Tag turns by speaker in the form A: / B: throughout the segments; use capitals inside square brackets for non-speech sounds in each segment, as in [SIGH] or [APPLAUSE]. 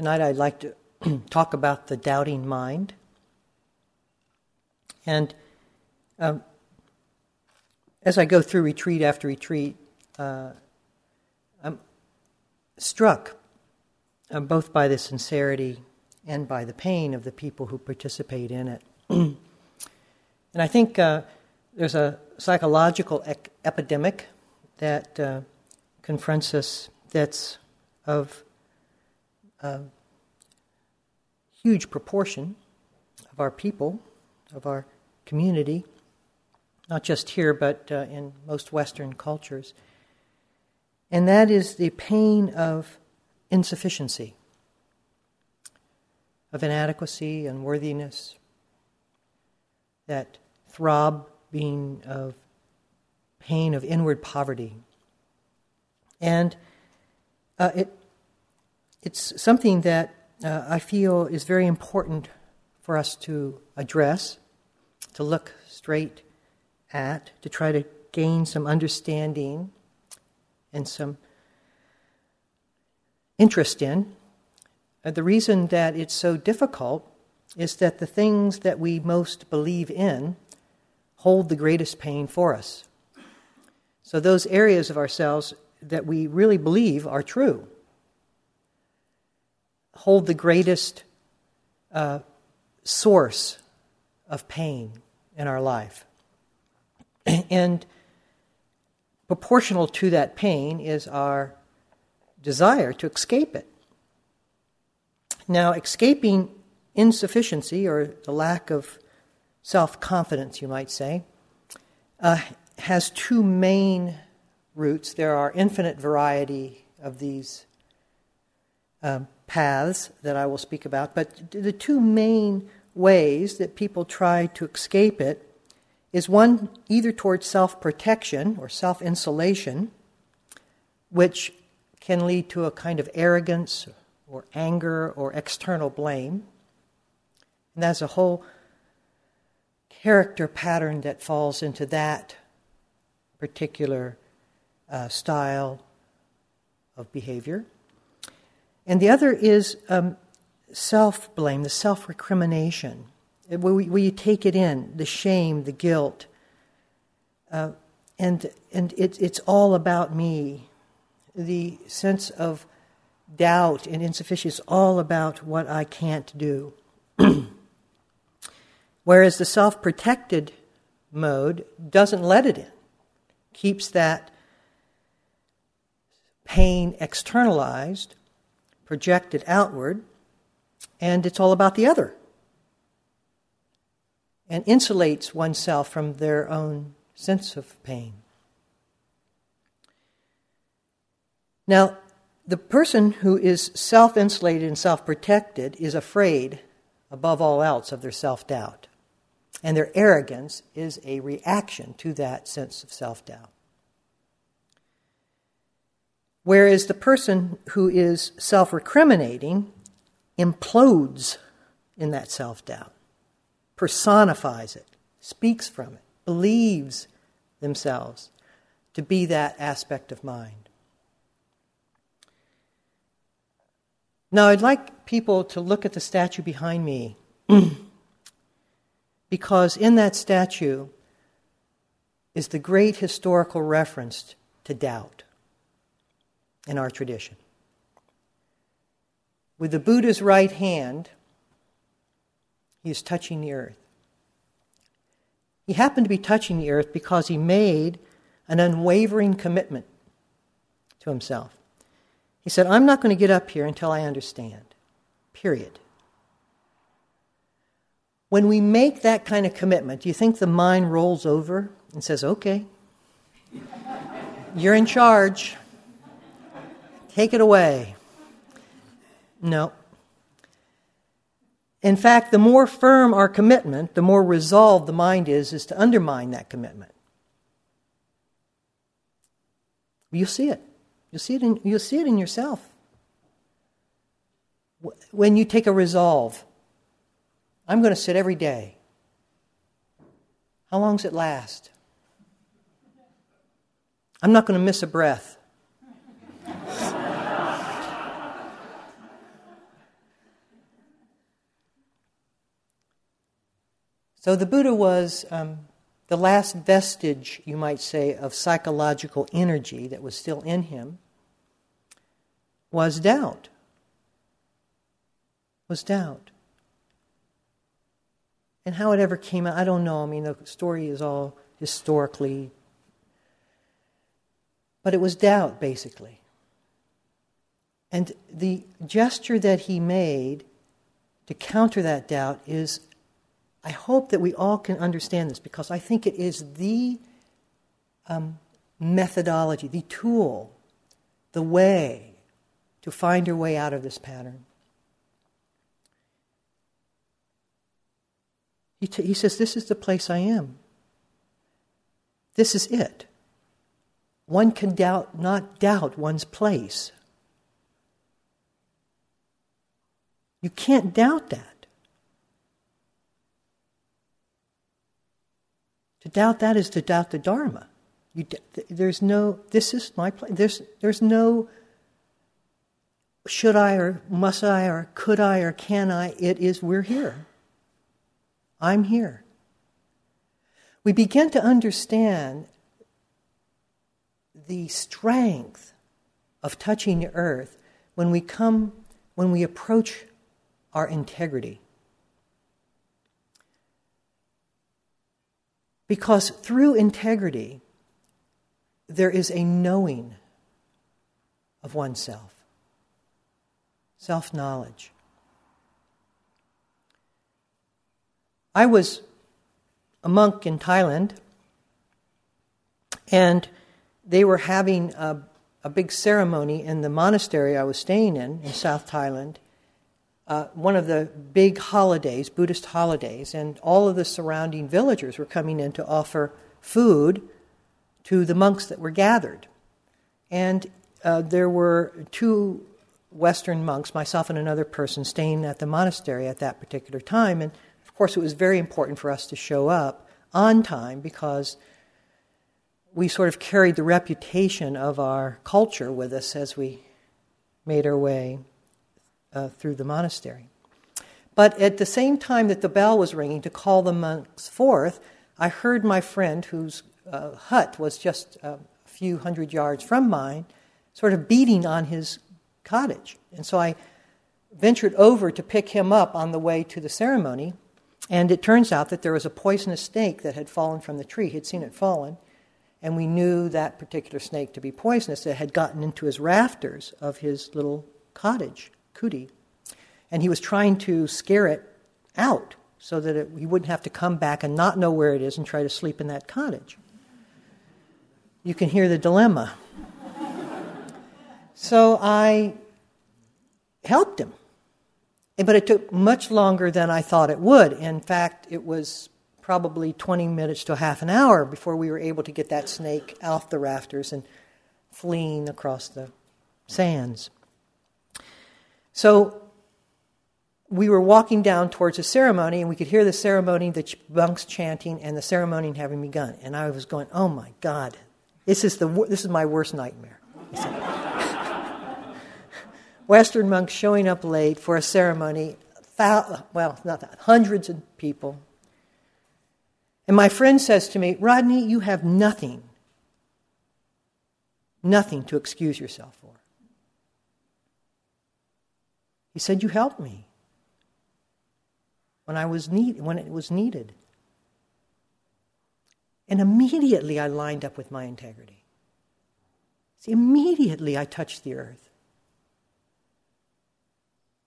A: Tonight I'd like to [CLEARS THROAT] talk about the doubting mind. And um, as I go through retreat after retreat, uh, I'm struck uh, both by the sincerity and by the pain of the people who participate in it. [CLEARS THROAT] and I think uh, there's a psychological epidemic that uh, confronts us that's of a huge proportion of our people, of our community, not just here, but uh, in most Western cultures. And that is the pain of insufficiency, of inadequacy, unworthiness, that throb being of pain of inward poverty. And uh, it, it's something that uh, I feel is very important for us to address, to look straight at, to try to gain some understanding and some interest in. Uh, the reason that it's so difficult is that the things that we most believe in hold the greatest pain for us. So, those areas of ourselves that we really believe are true hold the greatest uh, source of pain in our life. [CLEARS THROAT] And proportional to that pain is our desire to escape it. Now, escaping insufficiency or the lack of self confidence, you might say, uh, has two main roots. There are infinite variety of these um, paths that I will speak about, but the two main ways that people try to escape it is one either towards self protection or self insulation, which can lead to a kind of arrogance or anger or external blame. And that's a whole character pattern that falls into that particular uh, style of behavior. And the other is um, self blame, the self recrimination, where, where, you take it in, the shame, the guilt. Uh, and and it, it's all about me. The sense of doubt and insufficiency is all about what I can't do. [CLEARS THROAT] Whereas the self protected mode doesn't let it in, keeps that pain externalized, projected outward, and it's all about the other. And insulates oneself from their own sense of pain. Now, the person who is self insulated and self protected is afraid, above all else, of their self doubt. And their arrogance is a reaction to that sense of self doubt. Whereas the person who is self recriminating implodes in that self doubt, personifies it, speaks from it, believes themselves to be that aspect of mind. Now, I'd like people to look at the statue behind me [CLEARS THROAT] because in that statue is the great historical reference to doubt in our tradition. With the Buddha's right hand, he is touching the earth. He happened to be touching the earth because he made an unwavering commitment to himself. He said, I'm not going to get up here until I understand. Period. When we make that kind of commitment, do you think the mind rolls over and says, okay, you're in charge, take it away? No. In fact, the more firm our commitment, the more resolved the mind is, is to undermine that commitment. You'll see it. You'll see it in, you'll see it in yourself. When you take a resolve, I'm going to sit every day. How long does it last? I'm not going to miss a breath. So the Buddha was um, the last vestige, you might say, of psychological energy that was still in him was doubt. Was doubt. And how it ever came out, I don't know. I mean, the story is all historically. But it was doubt, basically. And the gesture that he made to counter that doubt is I hope that we all can understand this because I think it is the um, methodology, the tool, the way to find your way out of this pattern. He, t- he says, This is the place I am. This is it. One can doubt, not doubt one's place. You can't doubt that. To doubt that is to doubt the Dharma. You, there's no, this is my place. There's, there's no should I or must I or could I or can I. It is we're here. I'm here. We begin to understand the strength of touching the earth when we come, when we approach our integrity. Because through integrity, there is a knowing of oneself, self knowledge. I was a monk in Thailand, and they were having a, a big ceremony in the monastery I was staying in, in South Thailand uh, one of the big holidays, Buddhist holidays, and all of the surrounding villagers were coming in to offer food to the monks that were gathered. And uh, there were two Western monks, myself and another person, staying at the monastery at that particular time. And of course, it was very important for us to show up on time because we sort of carried the reputation of our culture with us as we made our way uh, through the monastery. But at the same time that the bell was ringing to call the monks forth, I heard my friend, whose uh, hut was just a few hundred yards from mine, sort of beating on his cottage. And so I ventured over to pick him up on the way to the ceremony. And it turns out that there was a poisonous snake that had fallen from the tree. He'd seen it fallen. And we knew that particular snake to be poisonous. It had gotten into his rafters of his little cottage kuti. And he was trying to scare it out so that it, he wouldn't have to come back and not know where it is and try to sleep in that cottage. You can hear the dilemma. so I helped him. But it took much longer than I thought it would. In fact, it was probably 20 minutes to half an hour before we were able to get that snake off the rafters and fleeing across the sands. So we were walking down towards the ceremony, and we could hear the ceremony, the monks chanting, and the ceremony having begun. And I was going, "Oh my God, this is the this is my worst nightmare." [LAUGHS] Western monks showing up late for a ceremony, well, not that, hundreds of people. And my friend says to me, Rodney, you have nothing, nothing to excuse yourself for. He said, You helped me when, I was need, when it was needed. And immediately I lined up with my integrity. See, immediately I touched the earth.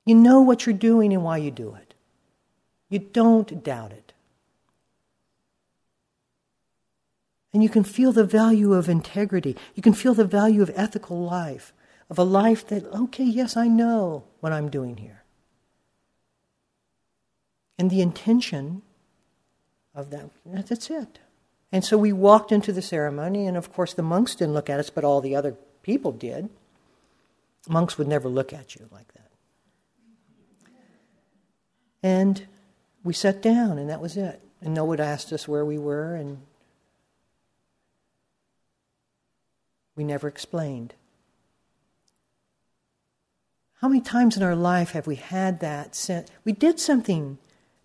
A: You know what you're doing and why you do it. You don't doubt it. And you can feel the value of integrity. You can feel the value of ethical life of a life that, okay, yes, I know what I'm doing here. And the intention of that, that's it. And so we walked into the ceremony, and of course the monks didn't look at us, but all the other people did. Monks would never look at you like that. And we sat down, and that was it. And no one asked us where we were, and we never explained. How many times in our life have we had that sense? We did something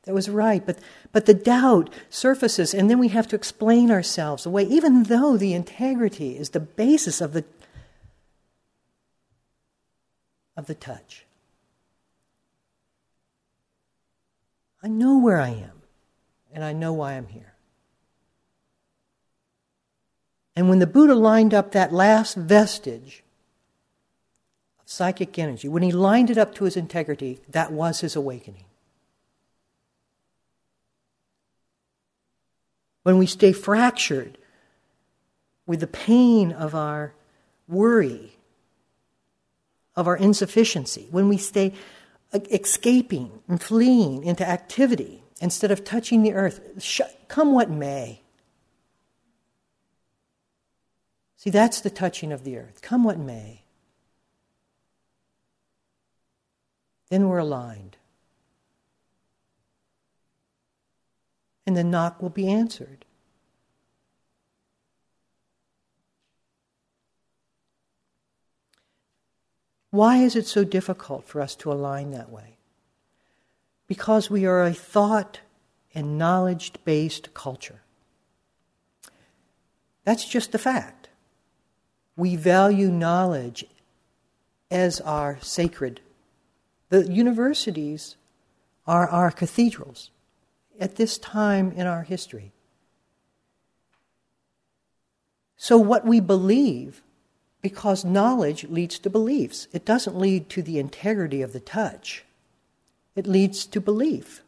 A: That was right. But, but the doubt surfaces, and then we have to explain ourselves away, even though the integrity is the basis of the, of the touch. I know where I am, and I know why I'm here. And when the Buddha lined up that last vestige psychic energy, when he lined it up to his integrity, that was his awakening. When we stay fractured with the pain of our worry, of our insufficiency, when we stay escaping and fleeing into activity instead of touching the earth, come what may. See, that's the touching of the earth. Come what may. Then we're aligned. And the knock will be answered. Why is it so difficult for us to align that way? Because we are a thought and knowledge based culture. That's just the fact. We value knowledge as our sacred. The universities are our cathedrals at this time in our history. So, what we believe because knowledge leads to beliefs. It doesn't lead to the integrity of the touch, it leads to belief.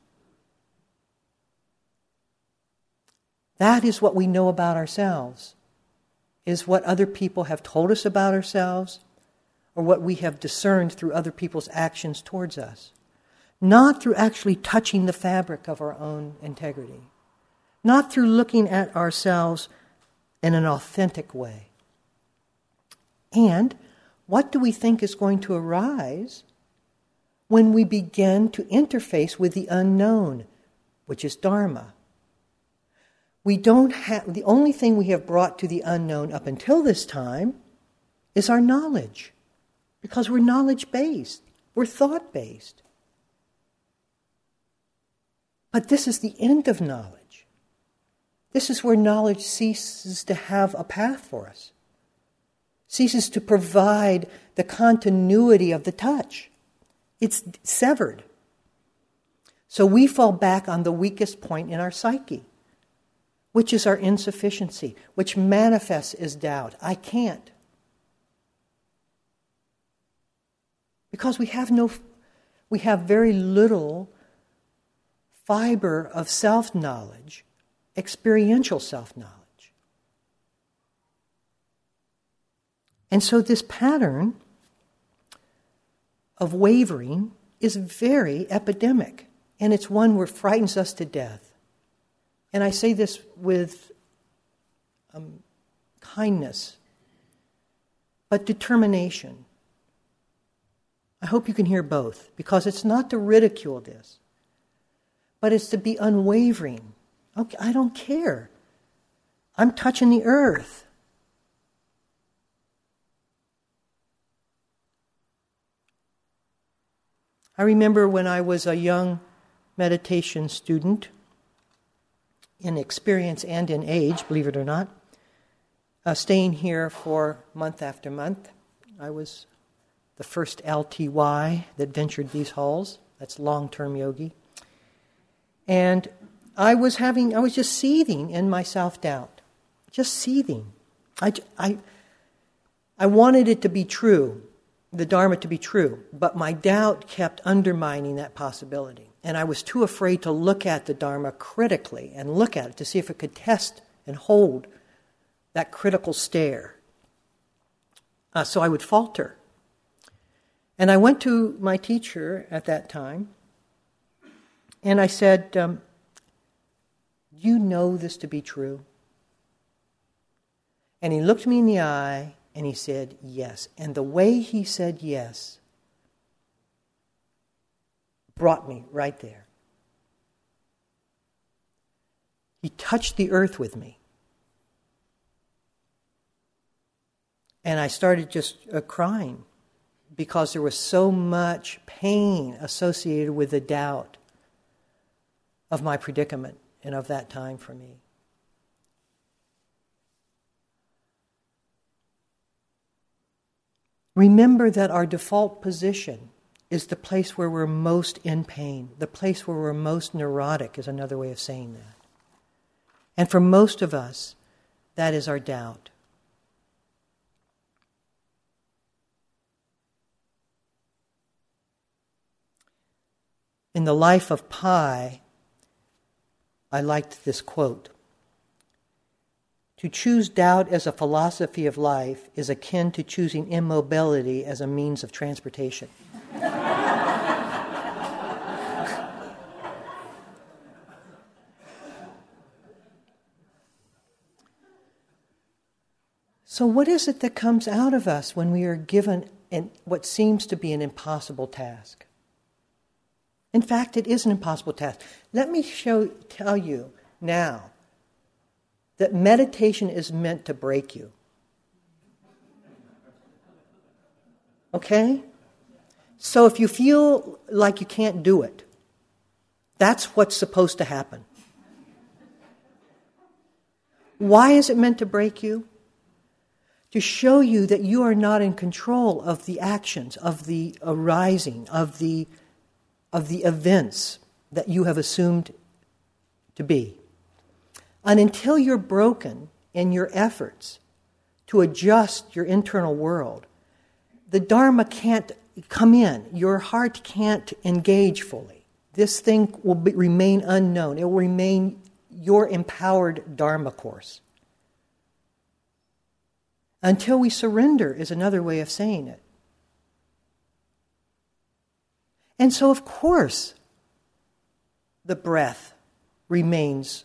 A: That is what we know about ourselves, is what other people have told us about ourselves, or what we have discerned through other people's actions towards us. Not through actually touching the fabric of our own integrity, not through looking at ourselves in an authentic way. And what do we think is going to arise when we begin to interface with the unknown, which is Dharma? We don't have, the only thing we have brought to the unknown up until this time is our knowledge, because we're knowledge based, we're thought based. But this is the end of knowledge. This is where knowledge ceases to have a path for us ceases to provide the continuity of the touch. It's severed. So we fall back on the weakest point in our psyche, which is our insufficiency, which manifests as doubt. I can't. Because we have no we have very little fiber of self-knowledge, experiential self-knowledge. And so this pattern of wavering is very epidemic, and it's one that frightens us to death. And I say this with um, kindness, but determination. I hope you can hear both, because it's not to ridicule this, but it's to be unwavering. Okay, I don't care. I'm touching the earth. I remember when I was a young meditation student, in experience and in age, believe it or not, uh, staying here for month after month. I was the first LTY that ventured these halls. That's long term yogi. And I was having, I was just seething in my self doubt, just seething. I, I, I wanted it to be true the Dharma to be true, but my doubt kept undermining that possibility. And I was too afraid to look at the Dharma critically and look at it to see if it could test and hold that critical stare. Uh, so I would falter. And I went to my teacher at that time and I said, um, You know this to be true? And he looked me in the eye and he said, Yes. And the way he said yes brought me right there. He touched the earth with me. And I started just uh, crying because there was so much pain associated with the doubt of my predicament and of that time for me. Remember that our default position is the place where we're most in pain. The place where we're most neurotic is another way of saying that. And for most of us, that is our doubt. In the life of Pi, I liked this quote. To choose doubt as a philosophy of life is akin to choosing immobility as a means of transportation. [LAUGHS] so, what is it that comes out of us when we are given an, what seems to be an impossible task? In fact, it is an impossible task. Let me show, tell you now that meditation is meant to break you. Okay? So if you feel like you can't do it, that's what's supposed to happen. Why is it meant to break you? To show you that you are not in control of the actions, of the arising, of the, of the events that you have assumed to be. And until you're broken in your efforts to adjust your internal world, the Dharma can't come in. Your heart can't engage fully. This thing will be, remain unknown. It will remain your empowered Dharma course. Until we surrender, is another way of saying it. And so, of course, the breath remains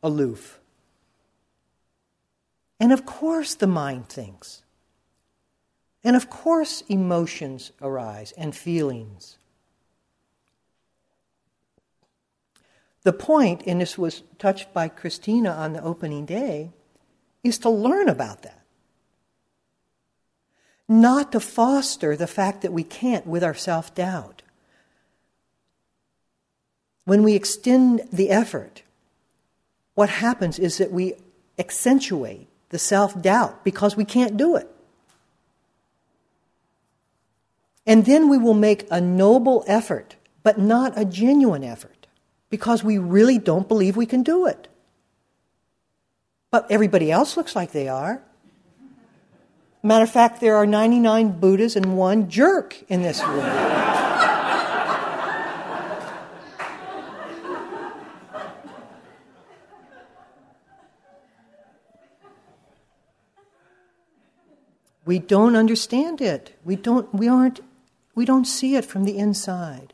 A: aloof. And of course, the mind thinks. And of course, emotions arise and feelings. The point, and this was touched by Christina on the opening day, is to learn about that. Not to foster the fact that we can't with our self doubt. When we extend the effort, what happens is that we accentuate the self doubt because we can't do it. And then we will make a noble effort, but not a genuine effort, because we really don't believe we can do it. But everybody else looks like they are. Matter of fact, there are 99 Buddhas and one jerk in this room. We don't understand it. We don't, we aren't, we don't see it from the inside.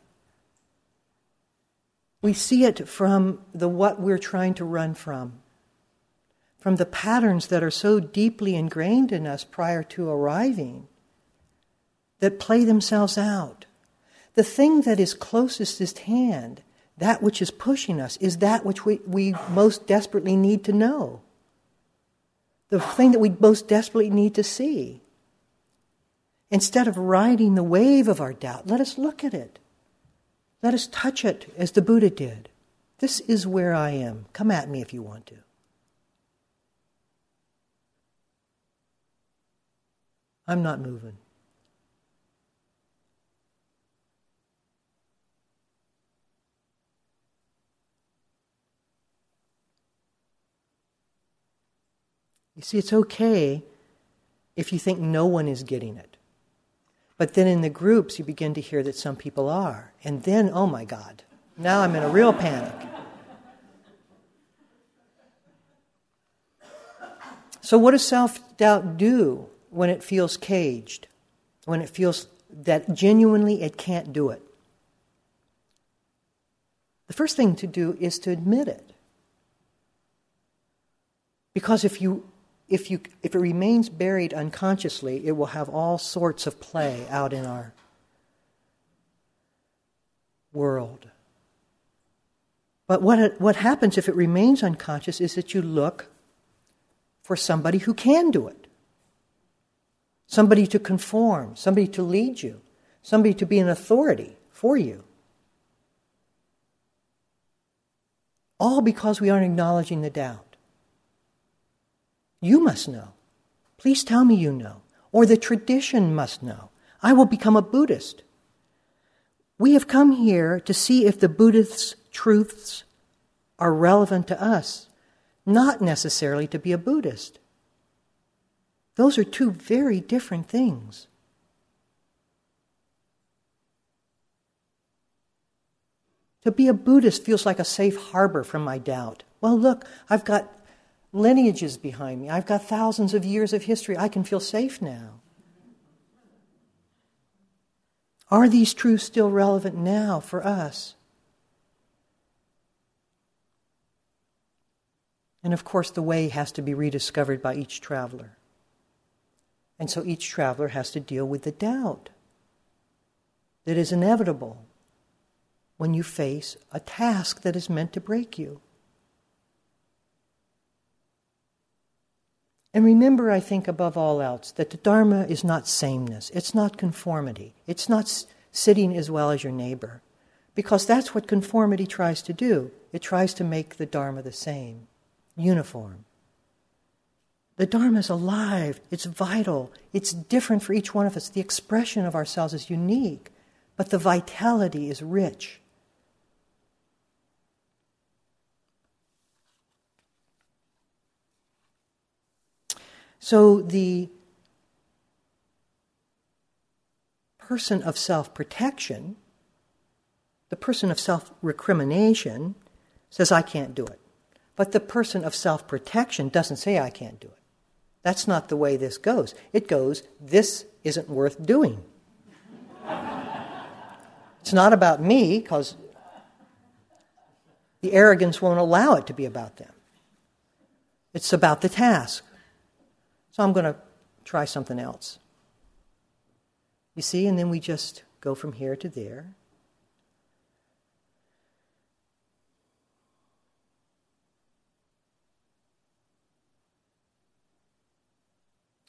A: We see it from the what we're trying to run from, from the patterns that are so deeply ingrained in us prior to arriving that play themselves out. The thing that is closest at hand, that which is pushing us, is that which we, we most desperately need to know. The thing that we most desperately need to see. Instead of riding the wave of our doubt, let us look at it. Let us touch it as the Buddha did. This is where I am. Come at me if you want to. I'm not moving. You see, it's okay if you think no one is getting it. But then in the groups, you begin to hear that some people are. And then, oh my God, now I'm in a real panic. So, what does self doubt do when it feels caged? When it feels that genuinely it can't do it? The first thing to do is to admit it. Because if you if, you, if it remains buried unconsciously, it will have all sorts of play out in our world. But what, what happens if it remains unconscious is that you look for somebody who can do it, somebody to conform, somebody to lead you, somebody to be an authority for you. All because we aren't acknowledging the doubt. You must know. Please tell me you know. Or the tradition must know. I will become a Buddhist. We have come here to see if the Buddhist truths are relevant to us, not necessarily to be a Buddhist. Those are two very different things. To be a Buddhist feels like a safe harbor from my doubt. Well, look, I've got lineages behind me, I've got thousands of years of history. I can feel safe now. Are these truths still relevant now for us? And of course, the way has to be rediscovered by each traveler. And so each traveler has to deal with the doubt that is inevitable when you face a task that is meant to break you. And remember, I think, above all else, that the Dharma is not sameness, it's not conformity, it's not sitting as well as your neighbor, because that's what conformity tries to do. It tries to make the Dharma the same, uniform. The Dharma is alive, it's vital, it's different for each one of us. The expression of ourselves is unique, but the vitality is rich. So the person of self protection, the person of self recrimination, says, I can't do it. But the person of self protection doesn't say, I can't do it. That's not the way this goes. It goes, this isn't worth doing. it's not about me, because the arrogance won't allow it to be about them. It's about the task. So I'm going to try something else. You see, and then we just go from here to there.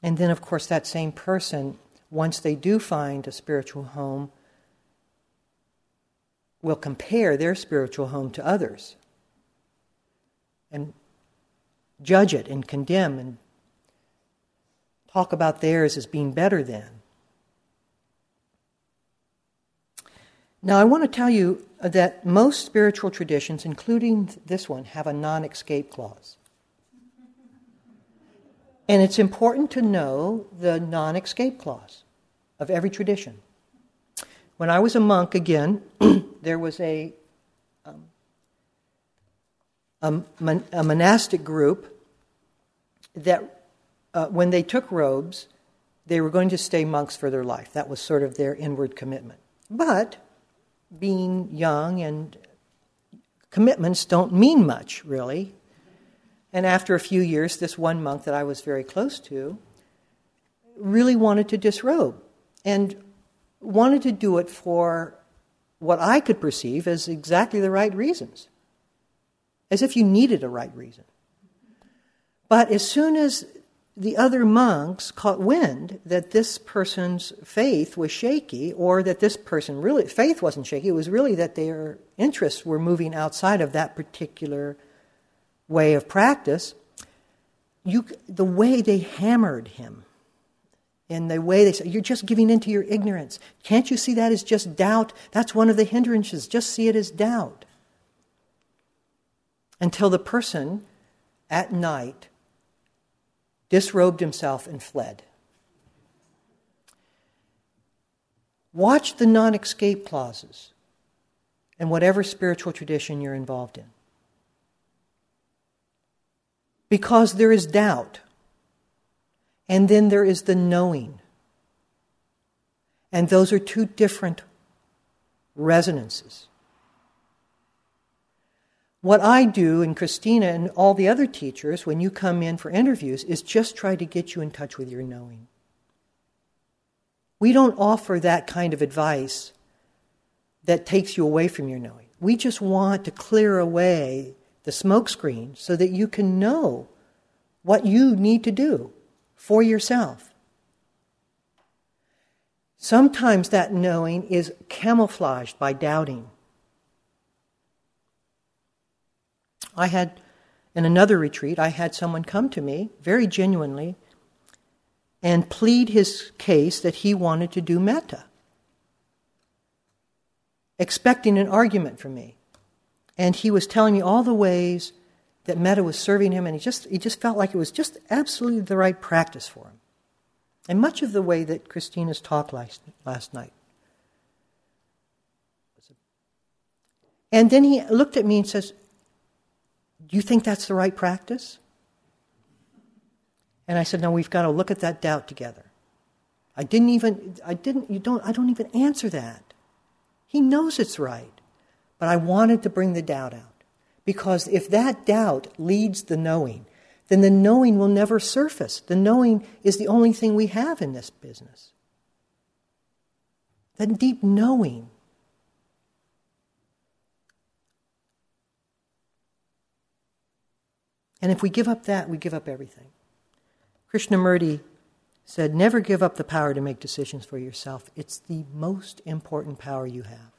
A: And then, of course, that same person, once they do find a spiritual home, will compare their spiritual home to others and judge it and condemn and talk about theirs as being better than. Now, I want to tell you that most spiritual traditions, including this one, have a non escape clause. And it's important to know the non escape clause of every tradition. When I was a monk, again, [CLEARS THROAT] there was a, um, a, a monastic group that uh, when they took robes, they were going to stay monks for their life. That was sort of their inward commitment. But being young and commitments don't mean much, really. And after a few years, this one monk that I was very close to really wanted to disrobe and wanted to do it for what I could perceive as exactly the right reasons, as if you needed a right reason. But as soon as the other monks caught wind that this person's faith was shaky, or that this person really, faith wasn't shaky, it was really that their interests were moving outside of that particular way of practice. You, the way they hammered him, and the way they said, You're just giving into your ignorance. Can't you see that as just doubt? That's one of the hindrances. Just see it as doubt. Until the person at night disrobed himself, and fled. Watch the non escape clauses in whatever spiritual tradition you're involved in. Because there is doubt, and then there is the knowing. And those are two different resonances. What I do, and Christina and all the other teachers, when you come in for interviews, is just try to get you in touch with your knowing. We don't offer that kind of advice that takes you away from your knowing. We just want to clear away the smokescreen so that you can know what you need to do for yourself. Sometimes that knowing is camouflaged by doubting. I had, in another retreat, I had someone come to me very genuinely and plead his case that he wanted to do metta, expecting an argument from me. And he was telling me all the ways that metta was serving him, and he just, he just felt like it was just absolutely the right practice for him. And much of the way that Christina's talked last, last night. And then he looked at me and says, Do you think that's the right practice? And I said, No, we've got to look at that doubt together. I didn't even, I didn't, you don't, I don't even answer that. He knows it's right. But I wanted to bring the doubt out. Because if that doubt leads the knowing, then the knowing will never surface. The knowing is the only thing we have in this business. That deep knowing. And if we give up that, we give up everything. Krishnamurti said, Never give up the power to make decisions for yourself. It's the most important power you have.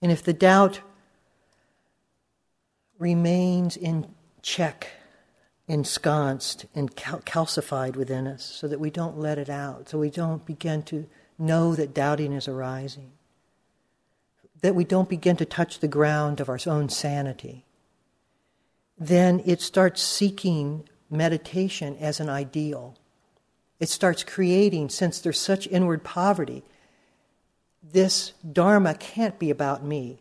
A: And if the doubt remains in check, ensconced, and cal- calcified within us, so that we don't let it out, so we don't begin to know that doubting is arising, that we don't begin to touch the ground of our own sanity, then it starts seeking meditation as an ideal. It starts creating, since there's such inward poverty, this Dharma can't be about me.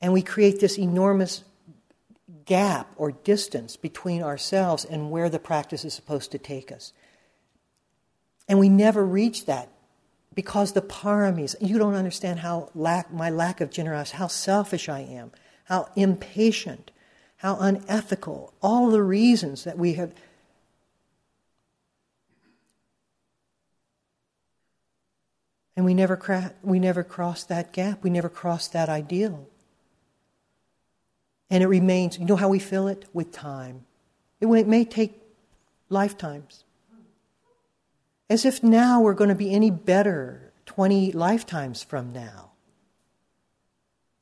A: And we create this enormous gap or distance between ourselves and where the practice is supposed to take us. And we never reach that because the paramis, you don't understand how lack, my lack of generosity, how selfish I am, how impatient, how unethical, all the reasons that we have And we never, cra- we never crossed that gap. We never crossed that ideal. And it remains, you know how we fill it? With time. It may take lifetimes. As if now we're going to be any better 20 lifetimes from now.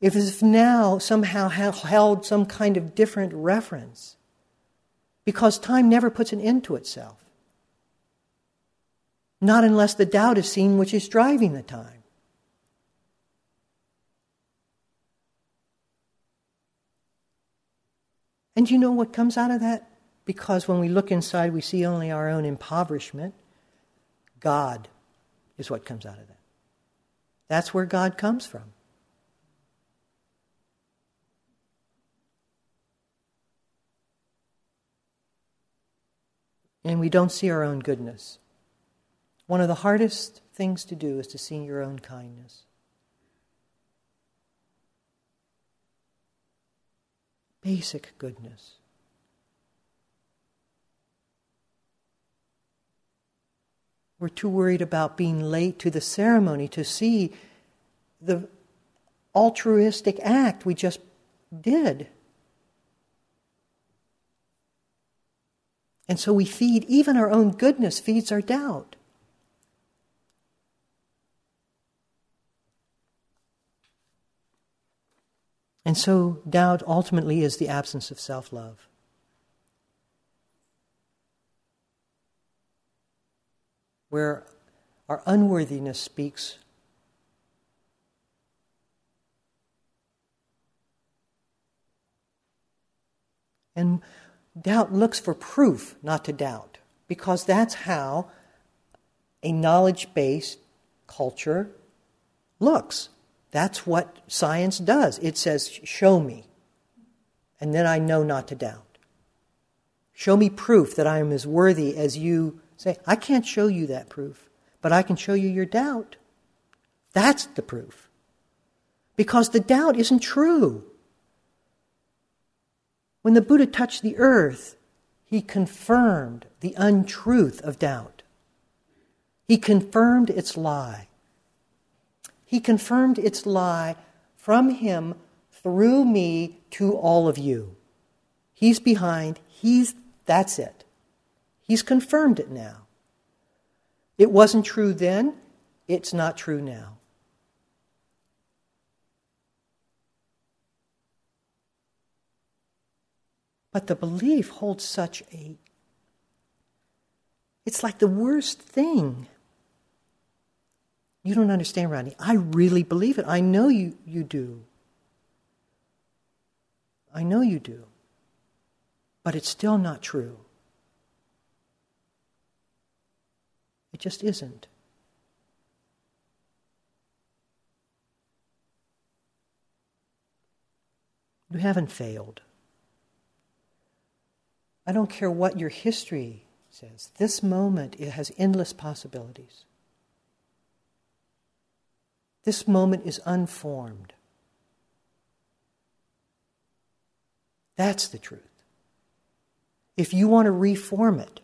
A: If as if now somehow held some kind of different reference. Because time never puts an end to itself. Not unless the doubt is seen which is driving the time. And you know what comes out of that? Because when we look inside, we see only our own impoverishment. God is what comes out of that. That's where God comes from. And we don't see our own goodness. One of the hardest things to do is to see your own kindness. Basic goodness. We're too worried about being late to the ceremony to see the altruistic act we just did. And so we feed, even our own goodness feeds our doubt. And so, doubt ultimately is the absence of self love. Where our unworthiness speaks. And doubt looks for proof not to doubt, because that's how a knowledge based culture looks. That's what science does. It says, Show me. And then I know not to doubt. Show me proof that I am as worthy as you say. I can't show you that proof, but I can show you your doubt. That's the proof. Because the doubt isn't true. When the Buddha touched the earth, he confirmed the untruth of doubt. He confirmed its lie. He confirmed its lie from him through me to all of you. He's behind, he's that's it. He's confirmed it now. It wasn't true then, it's not true now. But the belief holds such a. It's like the worst thing. You don't understand, Rodney. I really believe it. I know you, you do. I know you do. But it's still not true. It just isn't. You haven't failed. I don't care what your history says. This moment it has endless possibilities. This moment is unformed. That's the truth. If you want to reform it,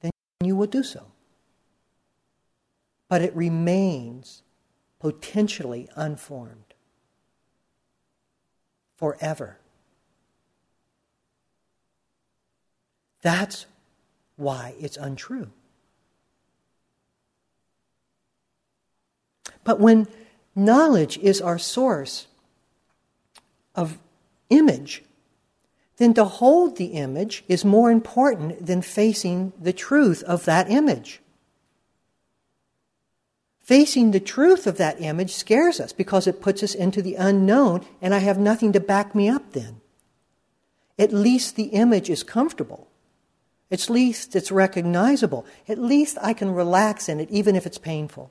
A: then you will do so. But it remains potentially unformed forever. That's why it's untrue. But when knowledge is our source of image, then to hold the image is more important than facing the truth of that image. Facing the truth of that image scares us because it puts us into the unknown, and I have nothing to back me up then. At least the image is comfortable. At least it's recognizable. At least I can relax in it, even if it's painful.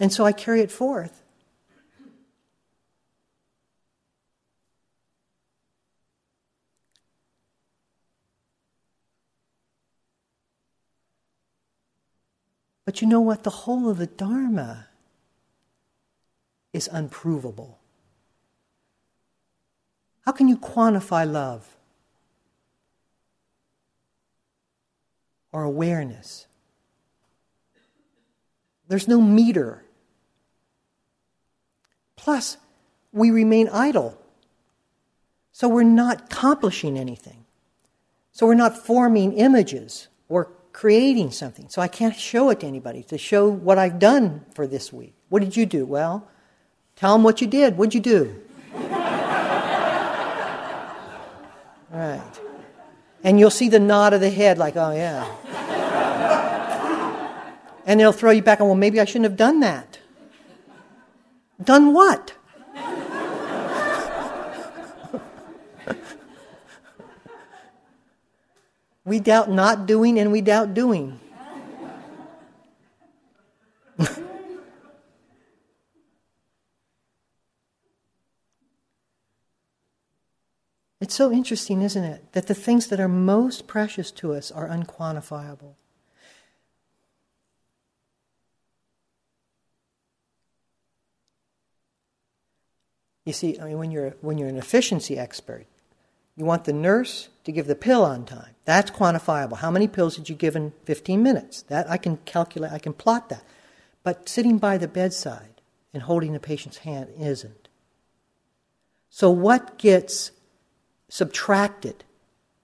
A: And so I carry it forth. But you know what? The whole of the Dharma is unprovable. How can you quantify love? Or awareness? There's no meter. Plus, we remain idle. So we're not accomplishing anything. So we're not forming images or creating something. So I can't show it to anybody to show what I've done for this week. What did you do? Well, tell them what you did. What'd you do? [LAUGHS] right. And you'll see the nod of the head, like, oh, yeah. And they'll throw you back on, well, maybe I shouldn't have done that. Done what? [LAUGHS] We doubt not doing and we doubt doing. [LAUGHS] it's so interesting, isn't it, that the things that are most precious to us are unquantifiable. You see, I mean, when you're, when you're an efficiency expert, you want the nurse to give the pill on time. That's quantifiable. How many pills did you give in 15 minutes? That I can calculate, I can plot that. But sitting by the bedside and holding the patient's hand isn't. So, what gets subtracted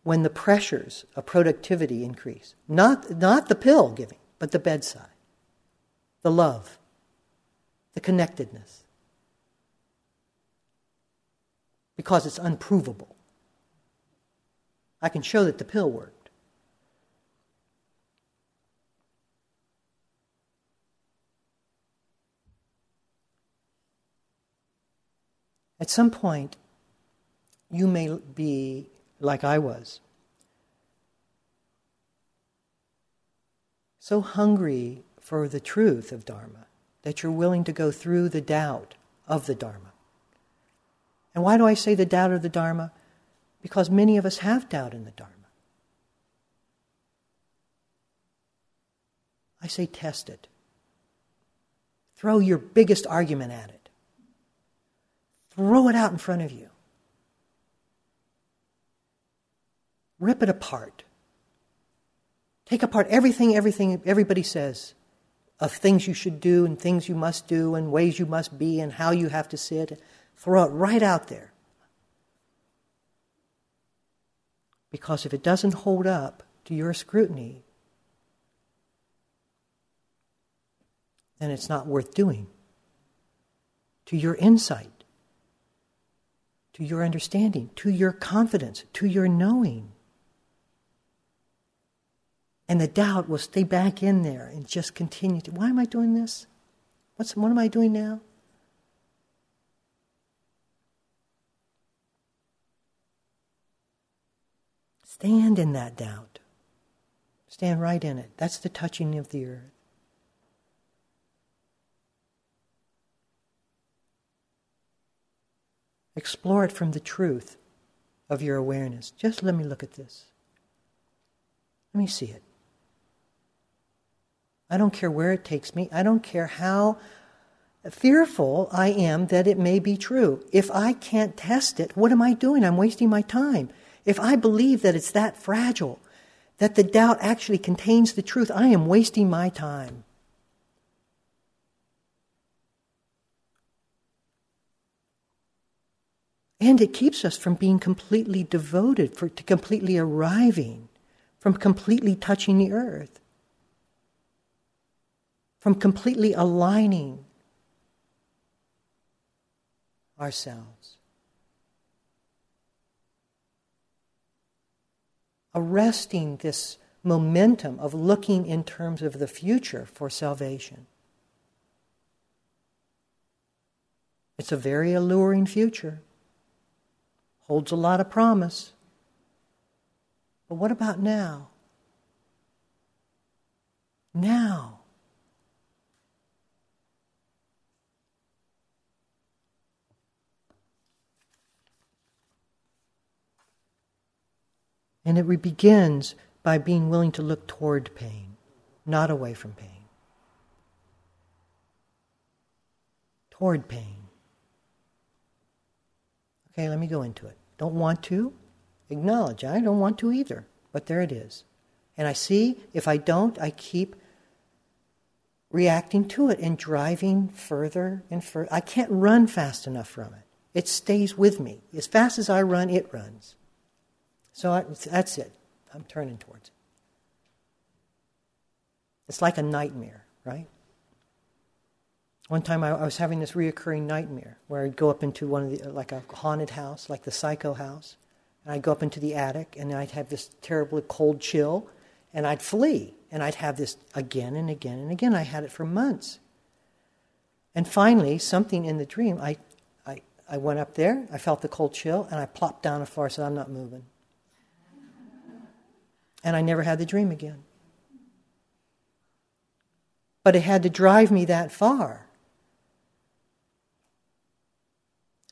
A: when the pressures of productivity increase? Not, not the pill giving, but the bedside, the love, the connectedness. Because it's unprovable. I can show that the pill worked. At some point, you may be like I was. So hungry for the truth of Dharma that you're willing to go through the doubt of the Dharma. And why do I say the doubt of the Dharma? because many of us have doubt in the Dharma. I say test it. Throw your biggest argument at it. Throw it out in front of you. Rip it apart. Take apart everything, everything everybody says of things you should do and things you must do and ways you must be and how you have to sit. Throw it right out there. Because if it doesn't hold up to your scrutiny, then it's not worth doing. To your insight, to your understanding, to your confidence, to your knowing. And the doubt will stay back in there and just continue to, why am I doing this? What's, what am I doing now? Stand in that doubt. Stand right in it. That's the touching of the earth. Explore it from the truth of your awareness. Just let me look at this. Let me see it. I don't care where it takes me. I don't care how fearful I am that it may be true. If I can't test it, what am I doing? I'm wasting my time. If I believe that it's that fragile, that the doubt actually contains the truth, I am wasting my time. And it keeps us from being completely devoted, for, to completely arriving, from completely touching the earth, from completely aligning ourselves. Arresting this momentum of looking in terms of the future for salvation. It's a very alluring future holds a lot of promise. But what about now? Now. And it begins by being willing to look toward pain, not away from pain. Toward pain. Okay, let me go into it. Don't want to? Acknowledge. I don't want to either. But there it is. And I see if I don't, I keep reacting to it and driving further and further. I can't run fast enough from it. It stays with me. As fast as I run, it runs. So I, that's it. I'm turning towards it. It's like a nightmare, right? One time I, I, was having this reoccurring nightmare where I'd go up into one of the, like a haunted house, like the psycho house, and I'd go up into the attic and I'd have this terribly cold chill and I'd flee. And I'd have this again and again and again. I had it for months. And finally, something in the dream, I, I, I went up there, I felt the cold chill, and I plopped down on the floor and said, I'm not moving. And I never had the dream again. But it had to drive me that far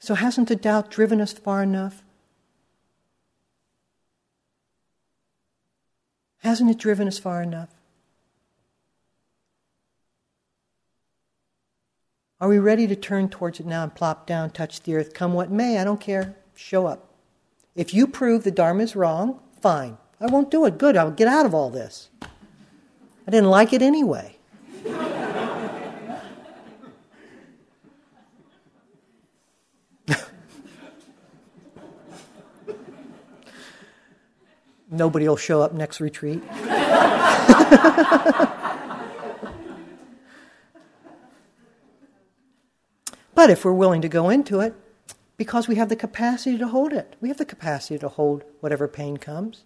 A: So, hasn't the doubt driven us far enough? Hasn't it driven us far enough? Are we ready to turn towards it now and plop down, touch the earth, come what may? I don't care. Show up. If you prove the Dharma is wrong, fine. I won't do it. Good. I'll get out of all this. I didn't like it anyway. nobody will show up next retreat. but if we're willing to go into it, because we have the capacity to hold it, we have the capacity to hold whatever pain comes.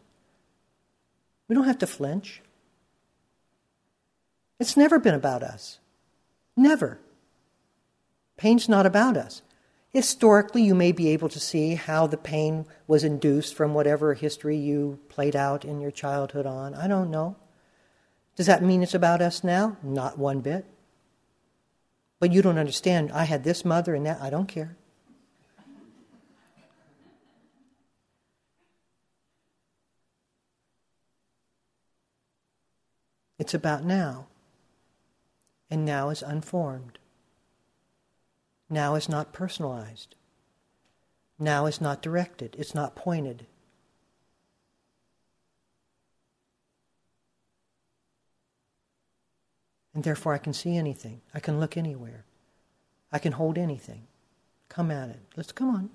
A: We don't have to flinch. It's never been about us. Never. Pain's not about us. Historically, you may be able to see how the pain was induced from whatever history you played out in your childhood on. I don't know. Does that mean it's about us now? Not one bit. But you don't understand. I had this mother and that. I don't care. It's about now. And now is unformed. Now is not personalized. Now is not directed. It's not pointed. And therefore, I can see anything. I can look anywhere. I can hold anything. Come at it. Let's come on.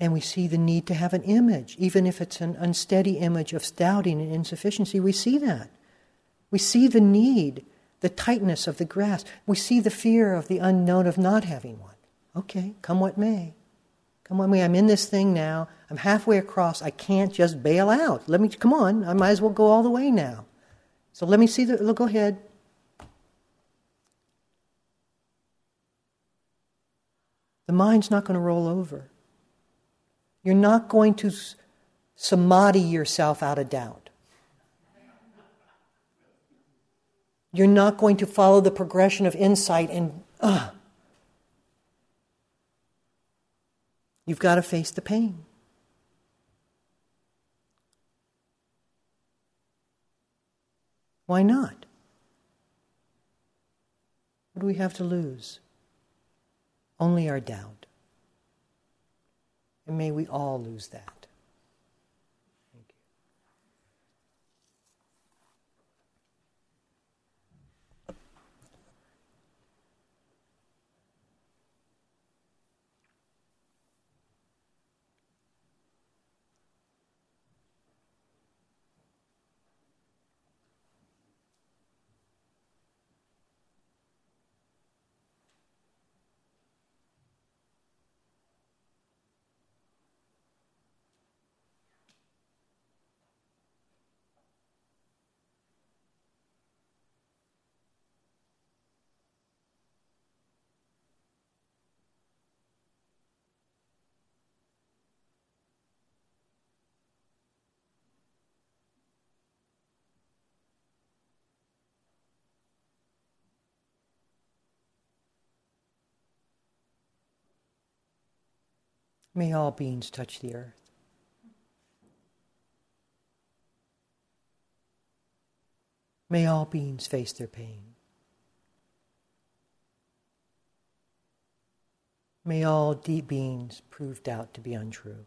A: And we see the need to have an image, even if it's an unsteady image of doubting and insufficiency. We see that. We see the need, the tightness of the grasp. We see the fear of the unknown of not having one. Okay, come what may. Come what may. I'm in this thing now. I'm halfway across. I can't just bail out. Let me, come on. I might as well go all the way now. So let me see the, look, go ahead. The mind's not going to roll over. You're not going to samadhi yourself out of doubt. You're not going to follow the progression of insight and, you've got to face the pain. Why not? What do we have to lose? Only our doubt. And may we all lose that. May all beings touch the earth. May all beings face their pain. May all deep beings prove doubt to be untrue.